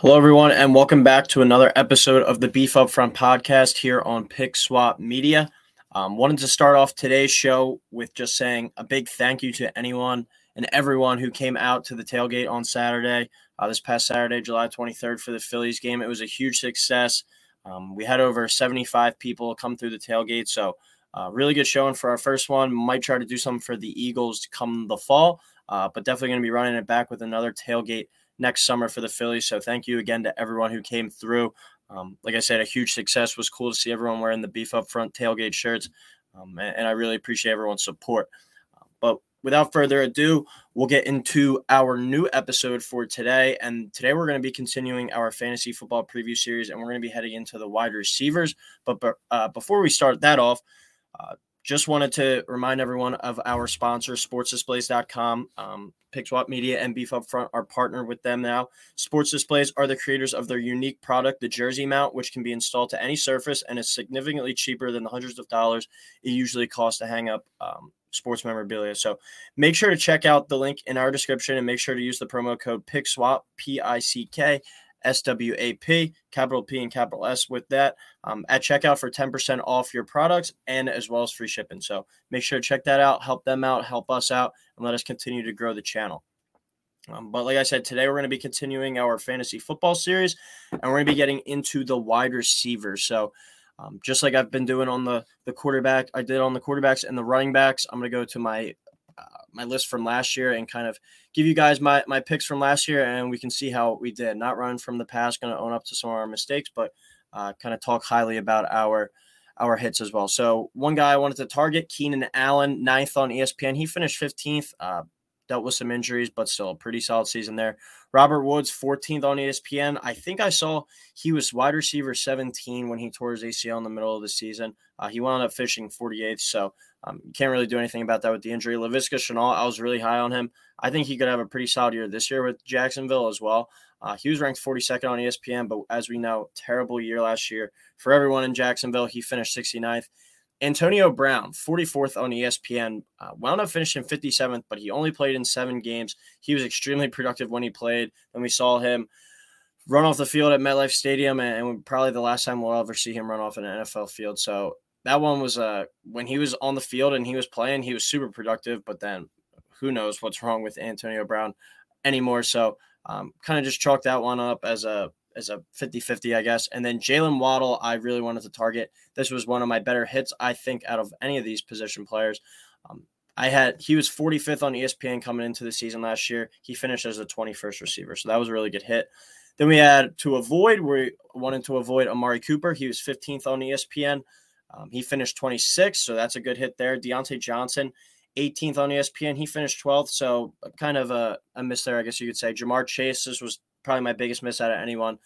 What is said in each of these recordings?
Hello, everyone, and welcome back to another episode of the Beef Up Front podcast here on Pick Swap Media. Um, wanted to start off today's show with just saying a big thank you to anyone and everyone who came out to the tailgate on Saturday, uh, this past Saturday, July 23rd, for the Phillies game. It was a huge success. Um, we had over 75 people come through the tailgate, so uh, really good showing for our first one. Might try to do something for the Eagles come the fall, uh, but definitely going to be running it back with another tailgate next summer for the Phillies. So thank you again to everyone who came through. Um, like I said, a huge success. was cool to see everyone wearing the beef up front tailgate shirts, um, and, and, I really appreciate everyone's support. But without further ado, we'll get into our new episode for today. And today we're going to be continuing our fantasy football preview series, and we're going to be heading into the wide receivers. But uh, before we start that off, uh, just wanted to remind everyone of our sponsor, sportsdisplays.com. Um, PickSwap Media and Beef Up Front are partnered with them now. Sports Displays are the creators of their unique product, the Jersey Mount, which can be installed to any surface and is significantly cheaper than the hundreds of dollars it usually costs to hang up um, sports memorabilia. So make sure to check out the link in our description and make sure to use the promo code PICKSWAP, P I C K S W A P, capital P and capital S with that um, at checkout for 10% off your products and as well as free shipping. So make sure to check that out, help them out, help us out, and let us continue to grow the channel. Um, but like I said, today we're going to be continuing our fantasy football series and we're going to be getting into the wide receivers. So um, just like I've been doing on the the quarterback, I did on the quarterbacks and the running backs. I'm going to go to my uh, my list from last year and kind of give you guys my my picks from last year, and we can see how we did. Not run from the past, going to own up to some of our mistakes, but uh, kind of talk highly about our our hits as well. So one guy I wanted to target, Keenan Allen, ninth on ESPN. He finished 15th. Uh, dealt with some injuries, but still a pretty solid season there. Robert Woods, 14th on ESPN. I think I saw he was wide receiver 17 when he tore his ACL in the middle of the season. Uh, he wound up fishing 48th, so um, you can't really do anything about that with the injury. Laviska Shenault, I was really high on him. I think he could have a pretty solid year this year with Jacksonville as well. Uh, he was ranked 42nd on ESPN, but as we know, terrible year last year for everyone in Jacksonville. He finished 69th. Antonio Brown, 44th on ESPN, uh, wound up finishing 57th, but he only played in seven games. He was extremely productive when he played. Then we saw him run off the field at MetLife Stadium, and, and probably the last time we'll ever see him run off an NFL field. So that one was uh, when he was on the field and he was playing, he was super productive. But then who knows what's wrong with Antonio Brown anymore? So um, kind of just chalk that one up as a as a 50-50, I guess. And then Jaylen Waddle, I really wanted to target. This was one of my better hits, I think, out of any of these position players. Um, I had he was 45th on ESPN coming into the season last year. He finished as the 21st receiver, so that was a really good hit. Then we had to avoid we wanted to avoid Amari Cooper. He was 15th on ESPN. Um, he finished 26th, so that's a good hit there. Diontae Johnson, 18th on ESPN. He finished 12th, so kind of a, a miss there, I guess you could say. Ja'Marr Chase, this was probably my biggest miss out of anyone.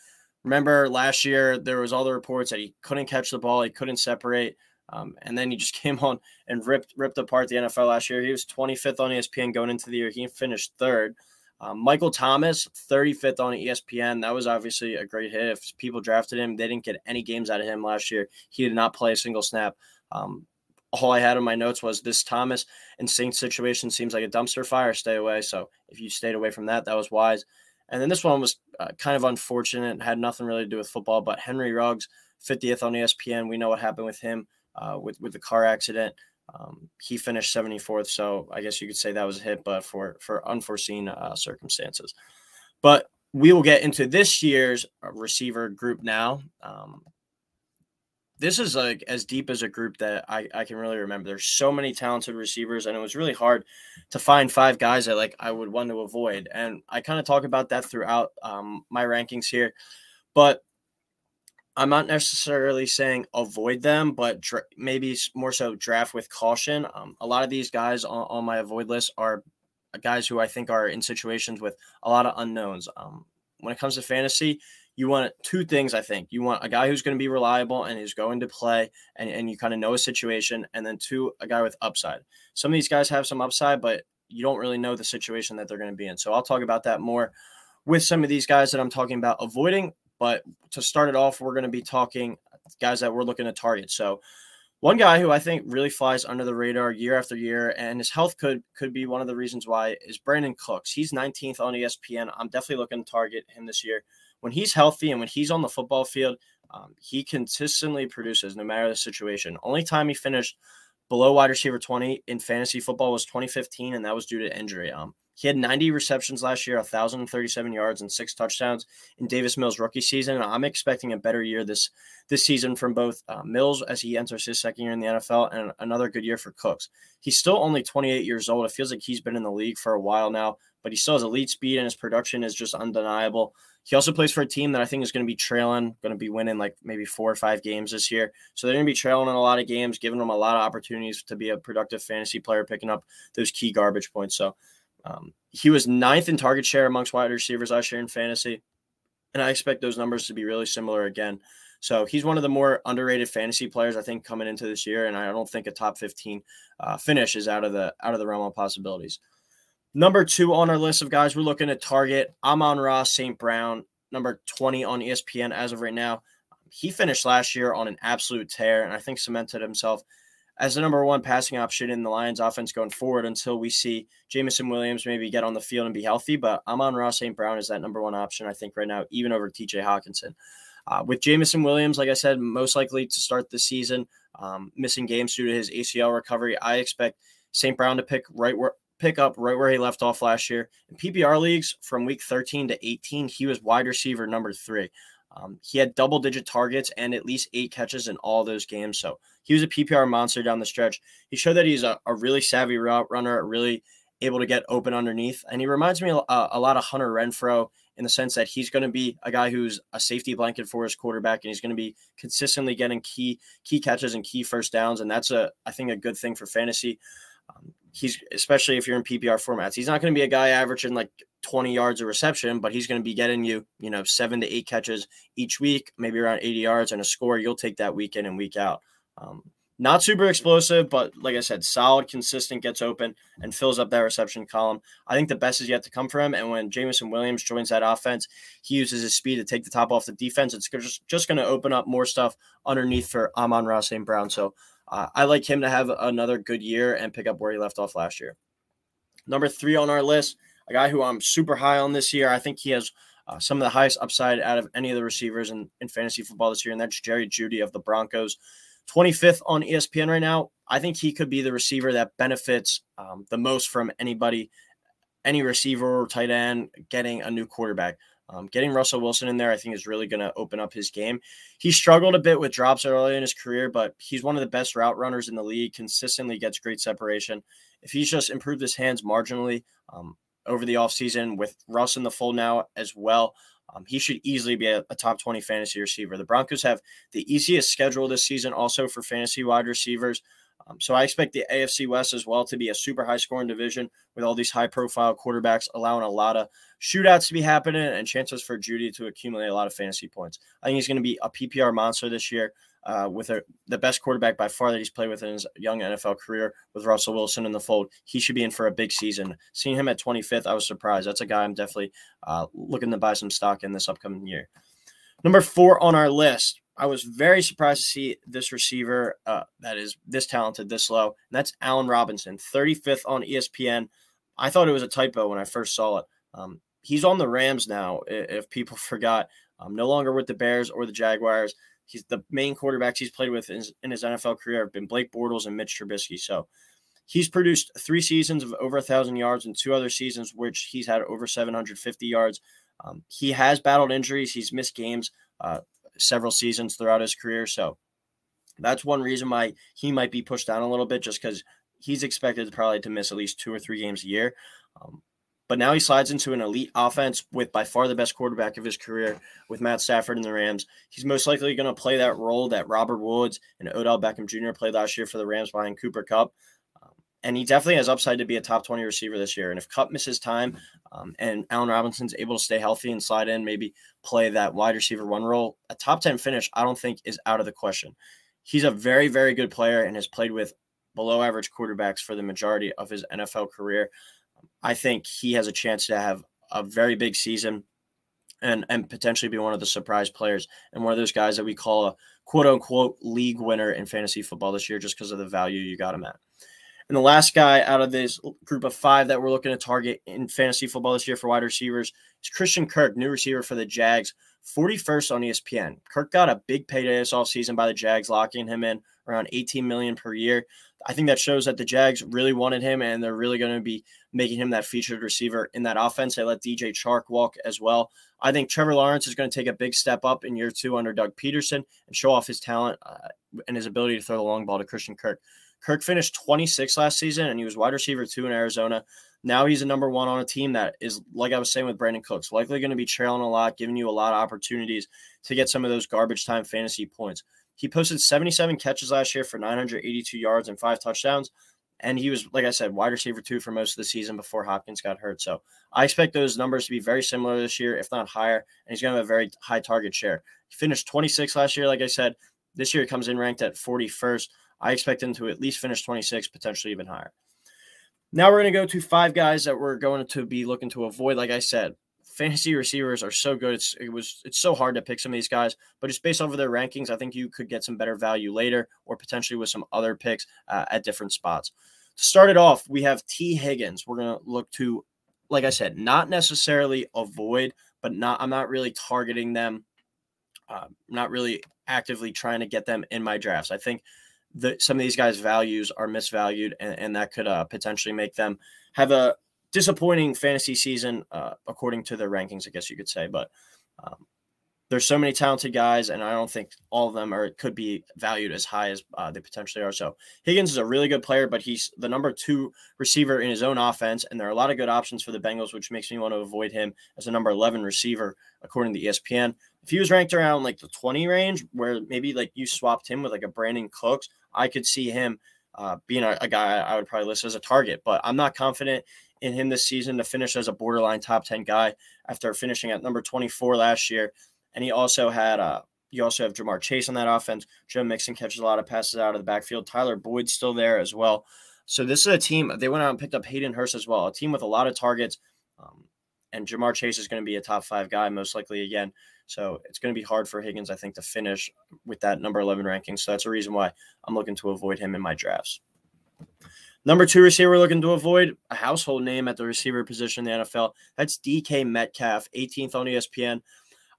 Remember last year there was all the reports that he couldn't catch the ball, he couldn't separate, um, and then he just came on and ripped ripped apart the NFL last year. He was 25th on ESPN going into the year. He finished third. Um, Michael Thomas, 35th on ESPN. That was obviously a great hit. If people drafted him, they didn't get any games out of him last year. He did not play a single snap. Um, all I had in my notes was this Thomas and Saints situation seems like a dumpster fire. Stay away. So if you stayed away from that, that was wise. And then this one was uh, kind of unfortunate, had nothing really to do with football. But Henry Ruggs, 50th on ESPN, we know what happened with him uh, with with the car accident. Um, he finished 74th, so I guess you could say that was a hit, but for for unforeseen uh, circumstances. But we will get into this year's uh, receiver group now. Um, this is like as deep as a group that I, I can really remember. There's so many talented receivers, and it was really hard to find five guys that like I would want to avoid. And I kind of talk about that throughout um, my rankings here, but I'm not necessarily saying avoid them, but dra- maybe more so draft with caution. Um, a lot of these guys on, on, my avoid list are guys who I think are in situations with a lot of unknowns. Um, when it comes to fantasy, you want two things, I think. You want a guy who's going to be reliable and is going to play and, and you kind of know a situation. And then two, a guy with upside. Some of these guys have some upside, but you don't really know the situation that they're going to be in. So I'll talk about that more with some of these guys that I'm talking about avoiding. But to start it off, we're going to be talking guys that we're looking to target. So one guy who I think really flies under the radar year after year, and his health could could be one of the reasons why is Brandin Cooks. He's 19th on ESPN. I'm definitely looking to target him this year when he's healthy and when he's on the football field, um, he consistently produces no matter the situation. Only time he finished below wide receiver 20 in fantasy football was 2015, and that was due to injury. Um, he had 90 receptions last year, 1,037 yards, and six touchdowns in Davis Mills' rookie season. And I'm expecting a better year this this season from both uh, Mills as he enters his second year in the NFL, and another good year for Cooks. He's still only 28 years old. It feels like he's been in the league for a while now, but he still has elite speed, and his production is just undeniable. He also plays for a team that I think is going to be trailing, going to be winning like maybe four or five games this year. So they're going to be trailing in a lot of games, giving them a lot of opportunities to be a productive fantasy player, picking up those key garbage points. So um, he was ninth in target share amongst wide receivers last year in fantasy. And I expect those numbers to be really similar again. So he's one of the more underrated fantasy players I think coming into this year, and I don't think a top 15 uh, finish is out of the out of the realm of possibilities. Number two on our list of guys we're looking at target Amon-Ra St. Brown, number 20 on ESPN as of right now. He finished last year on an absolute tear and I think cemented himself as the number one passing option in the Lions offense going forward until we see Jameson Williams maybe get on the field and be healthy. But Amon-Ra St. Brown as that number one option, I think, right now, even over TJ Hockenson. Uh, with Jameson Williams, like I said, most likely to start the season, um, missing games due to his ACL recovery, I expect St. Brown to pick right where pick up right where he left off last year. In PPR leagues from week 13 to 18, he was wide receiver number three. Um, he had double digit targets and at least eight catches in all those games. So he was a PPR monster down the stretch. He showed that he's a, a really savvy route runner, really able to get open underneath. And he reminds me a, a lot of Hunter Renfrow in the sense that he's going to be a guy who's a safety blanket for his quarterback and he's going to be consistently getting key key catches and key first downs. And that's a I think a good thing for fantasy. Um, he's especially if you're in PPR formats. He's not going to be a guy averaging like 20 yards of reception, but he's going to be getting you, you know, seven to eight catches each week, maybe around 80 yards and a score. You'll take that week in and week out. Um, not super explosive, but like I said, solid, consistent, gets open and fills up that reception column. I think the best is yet to come for him. And when Jameson Williams joins that offense, he uses his speed to take the top off the defense. It's just, just going to open up more stuff underneath for Amon-Ra St. Brown. So uh, I like him to have another good year and pick up where he left off last year. Number three on our list, a guy who I'm super high on this year. I think he has uh, some of the highest upside out of any of the receivers in, in fantasy football this year, and that's Jerry Jeudy of the Broncos. 25th on ESPN right now. I think he could be the receiver that benefits um, the most from anybody, any receiver or tight end getting a new quarterback. Um, getting Russell Wilson in there, I think, is really going to open up his game. He struggled a bit with drops early in his career, but he's one of the best route runners in the league. Consistently gets great separation. If he's just improved his hands marginally um, over the offseason with Russ in the fold now as well, um, he should easily be a, a, top 20 fantasy receiver. The Broncos have the easiest schedule this season, also for fantasy wide receivers. Um, so I expect the AFC West as well to be a super high scoring division with all these high profile quarterbacks, allowing a lot of shootouts to be happening and chances for Jeudy to accumulate a lot of fantasy points. I think he's going to be a PPR monster this year. Uh, with a, the best quarterback by far that he's played with in his young NFL career, with Russell Wilson in the fold, he should be in for a big season. Seeing him at 25th, I was surprised. That's a guy I'm definitely uh, looking to buy some stock in this upcoming year. Number four on our list, I was very surprised to see this receiver uh, that is this talented, this low, and that's Allen Robinson, 35th on ESPN. I thought it was a typo when I first saw it. Um, he's on the Rams now, if people forgot. Um, no longer with the Bears or the Jaguars. He's the main quarterbacks he's played with in his, in his NFL career have been Blake Bortles and Mitch Trubisky. So he's produced three seasons of over a thousand yards and two other seasons which he's had over 750 yards. Um, he has battled injuries. He's missed games. Uh, several seasons throughout his career. So that's one reason why he might be pushed down a little bit, just because he's expected probably to miss at least two or three games a year. Um, but now he slides into an elite offense with by far the best quarterback of his career with Matt Stafford and the Rams. He's most likely going to play that role that Robert Woods and Odell Beckham Jr. played last year for the Rams behind Cooper Kupp and he definitely has upside to be a top 20 receiver this year. And if Kupp misses time um, and Allen Robinson's able to stay healthy and slide in, maybe play that wide receiver one role, a top 10 finish, I don't think is out of the question. He's a very, very good player and has played with below average quarterbacks for the majority of his NFL career. I think he has a chance to have a very big season and, and potentially be one of the surprise players and one of those guys that we call a quote unquote league winner in fantasy football this year just because of the value you got him at. And the last guy out of this group of five that we're looking to target in fantasy football this year for wide receivers is Christian Kirk, new receiver for the Jags, 41st on ESPN. Kirk got a big payday this offseason by the Jags, locking him in around 18 million per year. I think that shows that the Jags really wanted him and they're really going to be making him that featured receiver in that offense. They let DJ Chark walk as well. I think Trevor Lawrence is going to take a big step up in year two under Doug Pederson and show off his talent uh, and his ability to throw the long ball to Christian Kirk. Kirk finished 26 last season and he was wide receiver two in Arizona. Now he's a number one on a team that is, like I was saying with Brandin Cooks, likely going to be trailing a lot, giving you a lot of opportunities to get some of those garbage time fantasy points. He posted 77 catches last year for 982 yards and five touchdowns. And he was, like I said, wide receiver two for most of the season before Hopkins got hurt. So I expect those numbers to be very similar this year, if not higher. And he's going to have a very high target share. He finished 26 last year, like I said. This year he comes in ranked at 41st. I expect him to at least finish 26, potentially even higher. Now we're going to go to five guys that we're going to be looking to avoid. Like I said, fantasy receivers are so good. It's it was it's so hard to pick some of these guys, but just based off of their rankings, I think you could get some better value later, or potentially with some other picks uh, at different spots. To start it off, we have Tee Higgins. We're going to look to, like I said, not necessarily avoid, but not I'm not really targeting them. Uh, not really actively trying to get them in my drafts. I think that some of these guys' values are misvalued, and, and that could uh, potentially make them have a disappointing fantasy season uh, according to their rankings, I guess you could say. But um, there's so many talented guys, and I don't think all of them are could be valued as high as uh, they potentially are. So Higgins is a really good player, but he's the number two receiver in his own offense, and there are a lot of good options for the Bengals, which makes me want to avoid him as a number 11 receiver according to ESPN. If he was ranked around like the 20 range, where maybe like you swapped him with like a Brandin Cooks, I could see him uh, being a, a guy I would probably list as a target. But I'm not confident in him this season to finish as a borderline top 10 guy after finishing at number 24 last year. And he also had uh you also have Ja'Marr Chase on that offense. Joe Mixon catches a lot of passes out of the backfield. Tyler Boyd's still there as well. So this is a team. They went out and picked up Hayden Hurst as well, a team with a lot of targets. Um, and Ja'Marr Chase is going to be a top five guy most likely again. So it's going to be hard for Higgins, I think, to finish with that number 11 ranking. So that's a reason why I'm looking to avoid him in my drafts. Number two receiver we're looking to avoid a household name at the receiver position in the NFL. That's DK Metcalf, 18th on ESPN.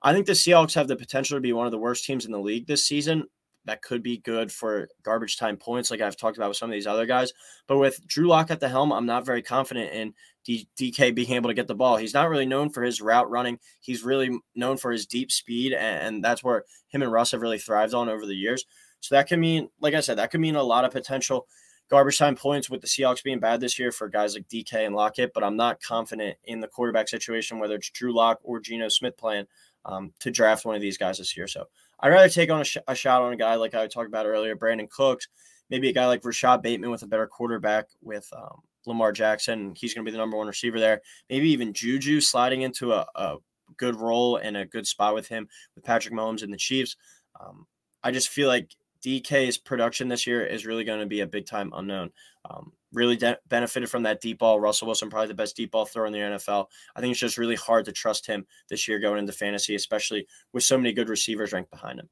I think the Seahawks have the potential to be one of the worst teams in the league this season. That could be good for garbage time points, like I've talked about with some of these other guys. But with Drew Lock at the helm, I'm not very confident in D- DK being able to get the ball. He's not really known for his route running. He's really known for his deep speed, and, and that's where him and Russ have really thrived on over the years. So that could mean, like I said, that could mean a lot of potential garbage time points with the Seahawks being bad this year for guys like DK and Lockett, but I'm not confident in the quarterback situation, whether it's Drew Lock or Geno Smith playing um, to draft one of these guys this year. So I'd rather take on a, sh- a shot on a guy like I talked about earlier, Brandin Cooks, maybe a guy like Rashod Bateman with a better quarterback with um, Lamar Jackson. He's going to be the number one receiver there. Maybe even Juju sliding into a, a good role and a good spot with him with Patrick Mahomes and the Chiefs. Um, I just feel like DK's production this year is really going to be a big time unknown. Um, really de- benefited from that deep ball. Russell Wilson, probably the best deep ball thrower in the NFL. I think it's just really hard to trust him this year going into fantasy, especially with so many good receivers ranked behind him.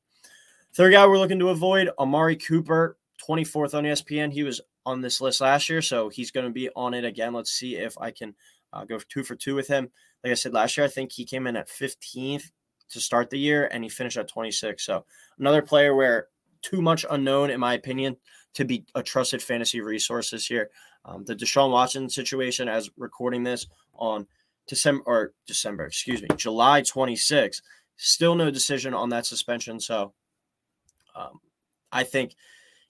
Third guy we're looking to avoid, Amari Cooper, 24th on ESPN. He was on this list last year, so he's going to be on it again. Let's see if I can uh, go two for two with him. Like I said last year, I think he came in at 15th to start the year and he finished at 26. So another player where too much unknown, in my opinion, to be a trusted fantasy resource this year. Um, the Deshaun Watson situation, as recording this on December or December, excuse me, July 26, still no decision on that suspension. So um, I think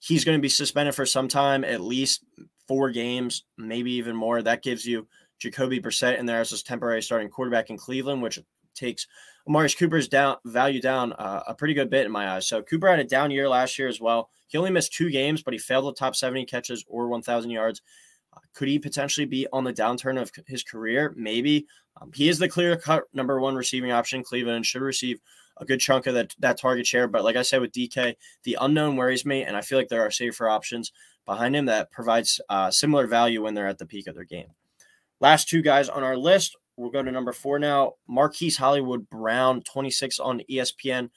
he's going to be suspended for some time, at least four games, maybe even more. That gives you Jacoby Brissett in there as his temporary starting quarterback in Cleveland, which takes Amari Cooper's down value down uh, a pretty good bit in my eyes. So Cooper had a down year last year as well. He only missed two games, but he failed the top 70 catches or 1,000 yards. Uh, could he potentially be on the downturn of his career? Maybe. Um, he is the clear cut number one receiving option. Cleveland should receive a good chunk of that, that target share. But like I said with DK, the unknown worries me, and I feel like there are safer options behind him that provides uh, similar value when they're at the peak of their game. Last two guys on our list We'll go to number four now. Marquise Hollywood Brown, 26 on ESPN.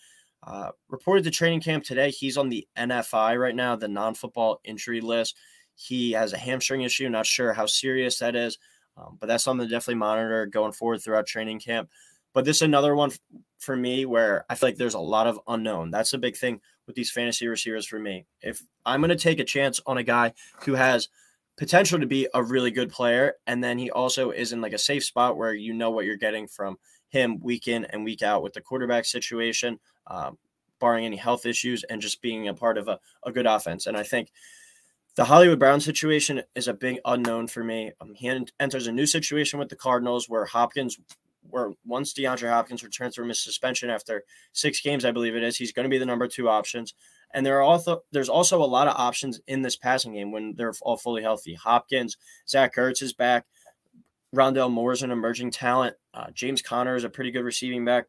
Uh, reported to training camp today. He's on the NFI right now, the non football injury list. He has a hamstring issue. Not sure how serious that is, um, but that's something to definitely monitor going forward throughout training camp. But this is another one for me where I feel like there's a lot of unknown. That's the big thing with these fantasy receivers for me. If I'm going to take a chance on a guy who has potential to be a really good player, and then he also is in like a safe spot where you know what you're getting from him week in and week out with the quarterback situation, um, barring any health issues, and just being a part of a, a good offense. And I think the Hollywood Brown situation is a big unknown for me. Um, he enters a new situation with the Cardinals where Hopkins, where once DeAndre Hopkins returns from his suspension after six games, I believe it is, he's going to be the number two options. And there are also there's also a lot of options in this passing game when they're all fully healthy. Hopkins, Zach Ertz is back. Rondale Moore is an emerging talent. Uh, James Conner is a pretty good receiving back.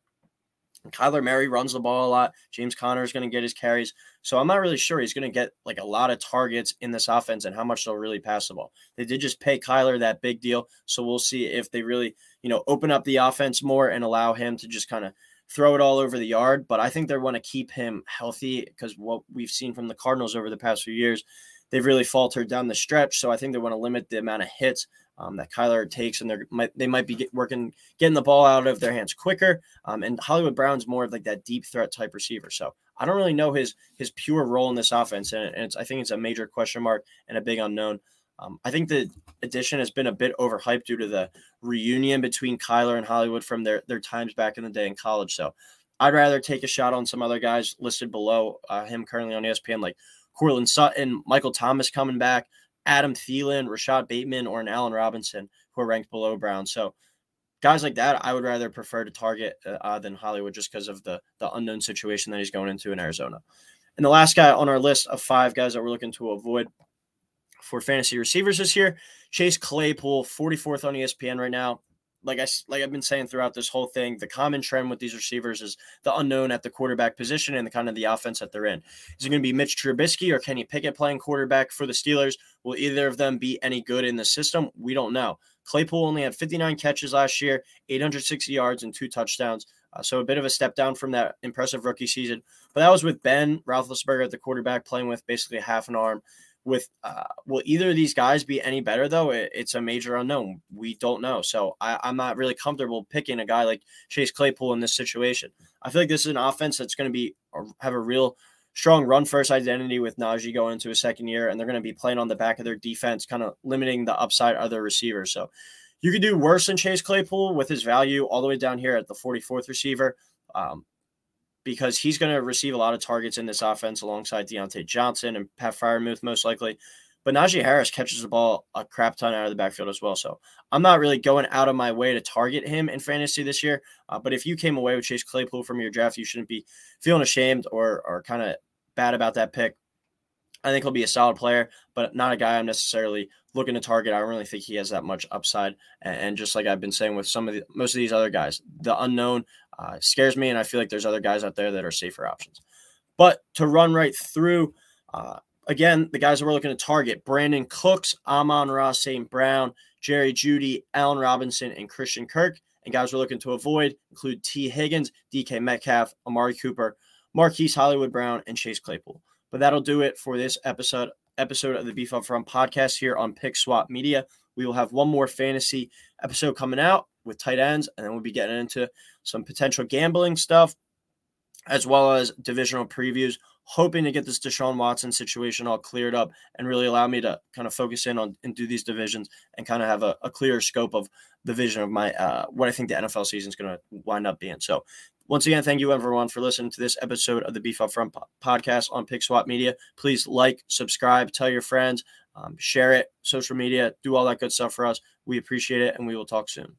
Kyler Murray runs the ball a lot. James Conner is going to get his carries. So I'm not really sure he's going to get like a lot of targets in this offense and how much they'll really pass the ball. They did just pay Kyler that big deal. So we'll see if they really, you know, open up the offense more and allow him to just kind of throw it all over the yard. But I think they want to keep him healthy because what we've seen from the Cardinals over the past few years, they've really faltered down the stretch. So I think they want to limit the amount of hits um, that Kyler takes, and they might they might be get, working getting the ball out of their hands quicker. Um, and Hollywood Brown's more of like that deep threat type receiver. So I don't really know his his pure role in this offense, and, and I think it's a major question mark and a big unknown. Um, I think the addition has been a bit overhyped due to the reunion between Kyler and Hollywood from their their times back in the day in college. So I'd rather take a shot on some other guys listed below uh, him currently on ESPN, like Courtland Sutton, Michael Thomas coming back. Adam Thielen, Rashod Bateman, or an Allen Robinson who are ranked below Brown. So guys like that, I would rather prefer to target uh, uh than Hollywood just because of the the unknown situation that he's going into in Arizona. And the last guy on our list of five guys that we're looking to avoid for fantasy receivers this year, Chase Claypool, 44th on ESPN right now like I like I've been saying throughout this whole thing, the common trend with these receivers is the unknown at the quarterback position and the kind of the offense that they're in. Is it going to be Mitch Trubisky or Kenny Pickett playing quarterback for the Steelers? Will either of them be any good in the system? We don't know. Claypool only had 59 catches last year, 860 yards and two touchdowns. Uh, so a bit of a step down from that impressive rookie season. But that was with Ben Roethlisberger at the quarterback, playing with basically half an arm with uh, will either of these guys be any better though? It, it's a major unknown. We don't know. So I, i'm not really comfortable picking a guy like chase claypool in this situation. I feel like this is an offense that's going to be have a real strong run first identity with Najee going into a second year and they're going to be playing on the back of their defense kind of limiting the upside of their receivers. So you could do worse than chase claypool with his value all the way down here at the 44th receiver. Um, because he's going to receive a lot of targets in this offense alongside Diontae Johnson and Pat Freiermuth most likely. But Najee Harris catches the ball a crap ton out of the backfield as well. So I'm not really going out of my way to target him in fantasy this year. Uh, but if you came away with Chase Claypool from your draft, you shouldn't be feeling ashamed or, or kind of bad about that pick. I think he'll be a solid player, but not a guy I'm necessarily looking to target. I don't really think he has that much upside. And, just like I've been saying with some of the most of these other guys, the unknown uh, scares me, and I feel like there's other guys out there that are safer options. But to run right through, uh, again, the guys that we're looking to target: Brandin Cooks, Amon-Ra, St. Brown, Jerry Jeudy, Allen Robinson, and Christian Kirk. And guys we're looking to avoid include Tee Higgins, DK Metcalf, Amari Cooper, Marquise Hollywood Brown, and Chase Claypool. But that'll do it for this episode episode of the Beef Up Front podcast here on Pick Swap Media. We will have one more fantasy episode coming out with tight ends, and then we'll be getting into some potential gambling stuff as well as divisional previews. Hoping to get this Deshaun Watson situation all cleared up and really allow me to kind of focus in on and do these divisions and kind of have a, a clearer scope of the vision of my uh, what I think the NFL season is going to wind up being. So once again, thank you everyone for listening to this episode of the Beef Up Front podcast on Pick Swap Media. Please like, subscribe, tell your friends, um, share it, social media, do all that good stuff for us. We appreciate it, and we will talk soon.